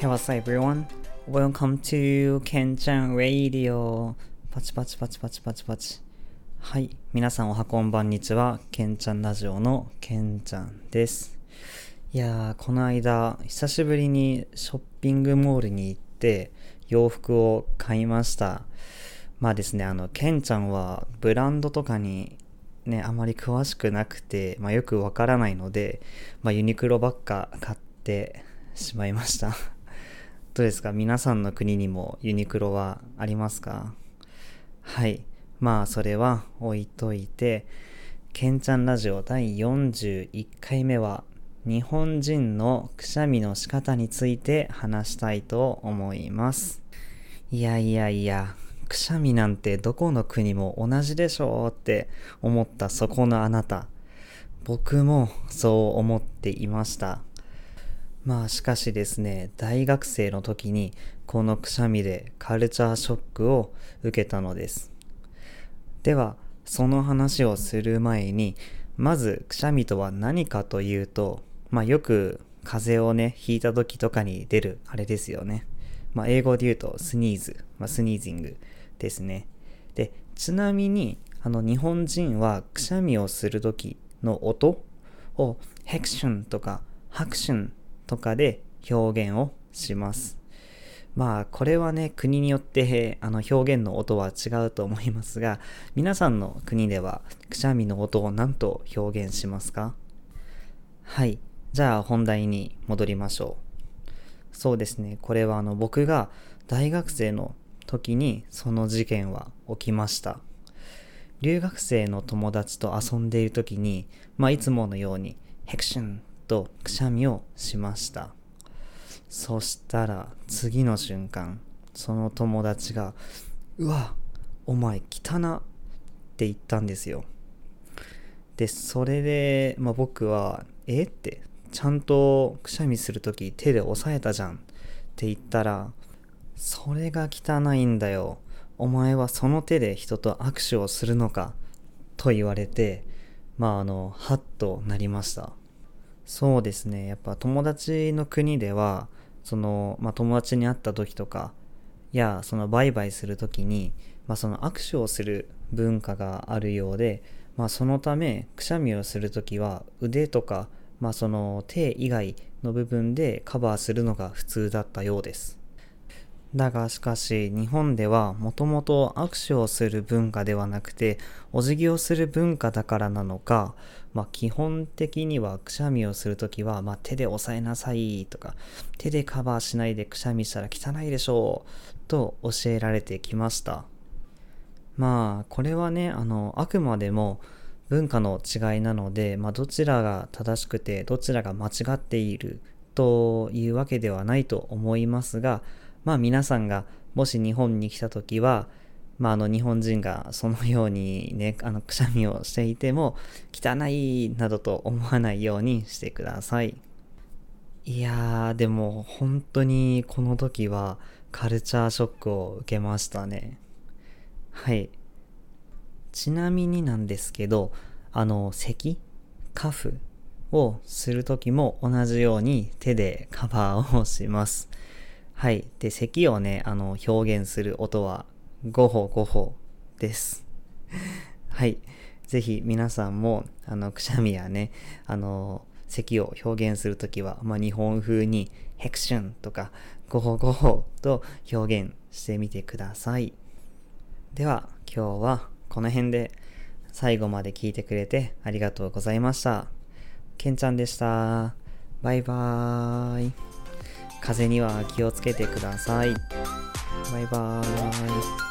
Hey, what's up, everyone? Welcome to ケンちゃん Radio. パチパチパチパチパチパチ。はい。皆さんおはこんばんにちは。ケンちゃんラジオのケンちゃんです。いやー、この間、久しぶりにショッピングモールに行って、洋服を買いました。まあですね、あの、ケンちゃんはブランドとかにね、あまり詳しくなくて、まあよくわからないので、まあユニクロばっか買ってしまいました。どうですか？皆さんの国にもユニクロはありますか？はい。まあそれは置いといて、ケンちゃんラジオ第41回目は日本人のくしゃみの仕方について話したいと思います。いやいやいや、くしゃみなんてどこの国も同じでしょうって思ったそこのあなた。僕もそう思っていました。まあしかしですね、大学生の時にこのくしゃみでカルチャーショックを受けたのです。では、その話をする前に、まずくしゃみとは何かというと、まあよく風邪をね、ひいた時とかに出るあれですよね。まあ英語で言うとスニーズ、まあスニージングですね。で、ちなみに、あの日本人はくしゃみをする時の音をヘクションとかハクションとかで表現をします。まあこれはね国によってあの表現の音は違うと思いますが皆さんの国ではくしゃみの音を何と表現しますか？はい。じゃあ本題に戻りましょう。そうですね。これはあの僕が大学生の時にその事件は起きました。留学生の友達と遊んでいる時にまあいつものようにヘクションとくしゃみをしました。そしたら次の瞬間その友達が「うわお前汚な」って言ったんですよ。でそれで、まあ、僕は「え？っ?」てちゃんとくしゃみする時手で押さえたじゃんって言ったら「それが汚いんだよ。お前はその手で人と握手をするのか」と言われてまああのハッとなりました。そうですね。やっぱ友達の国ではその、まあ、友達に会った時とかやそのバイバイする時に、まあ、その握手をする文化があるようで、まあ、そのためくしゃみをする時は腕とか、まあ、その手以外の部分でカバーするのが普通だったようです。だがしかし日本ではもともと握手をする文化ではなくてお辞儀をする文化だからなのか、まあ、基本的にはくしゃみをするときは、まあ、手で押さえなさいとか手でカバーしないでくしゃみしたら汚いでしょうと教えられてきました。まあこれはねあのあくまでも文化の違いなので、まあ、どちらが正しくてどちらが間違っているというわけではないと思いますがまあ皆さんがもし日本に来た時は、まああの日本人がそのようにね、あのくしゃみをしていても汚いなどと思わないようにしてください。いやー、でも本当にこの時はカルチャーショックを受けましたね。はい。ちなみになんですけど、あの、咳？カフ？をする時も同じように手でカバーをします。はい。で、咳をね、あの、表現する音は、ゴホゴホです。はい。ぜひ皆さんも、あの、くしゃみやね、あの、咳を表現するときは、まあ、日本風に、ヘクションとか、ゴホゴホと表現してみてください。では、今日はこの辺で、最後まで聞いてくれてありがとうございました。けんちゃんでした。バイバーイ。風邪には気をつけてください。バイバーイ。